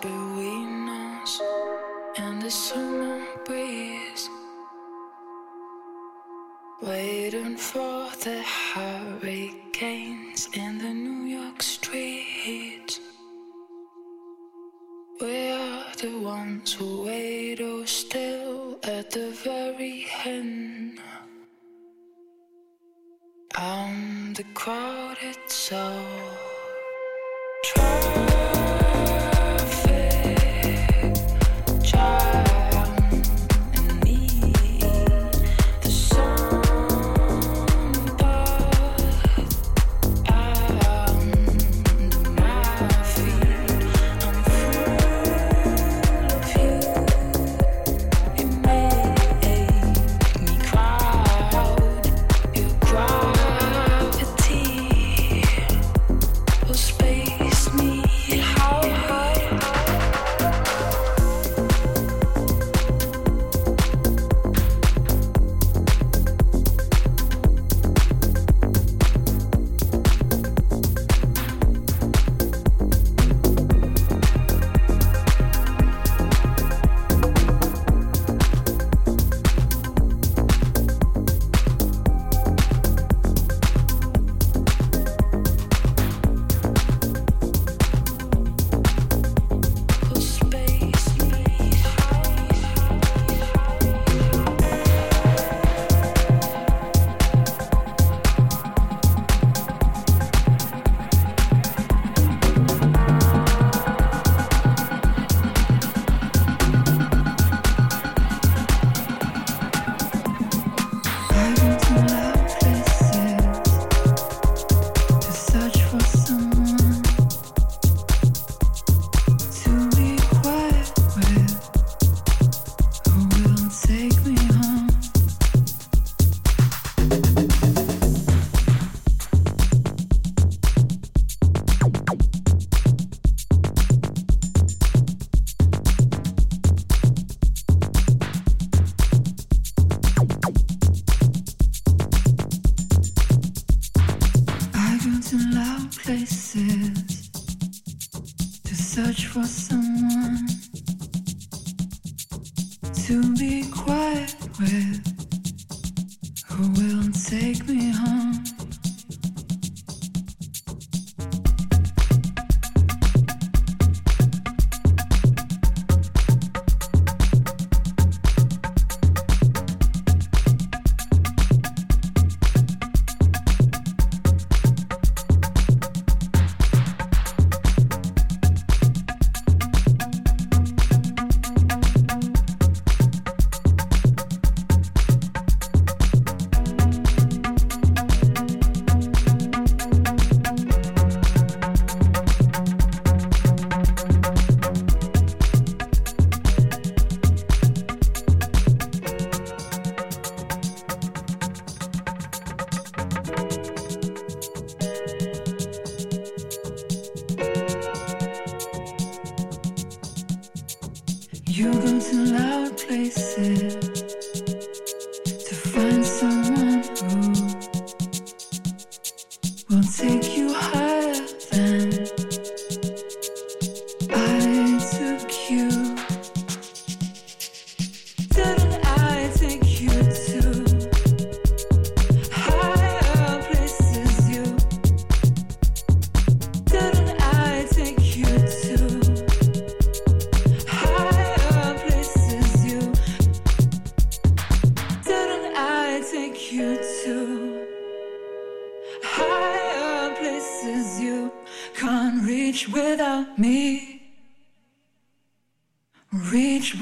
between us and the summer breeze. Waiting for the hurricanes in the New York streets. We are the ones who wait or still at the very end. I'm the crowded soul.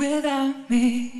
without me.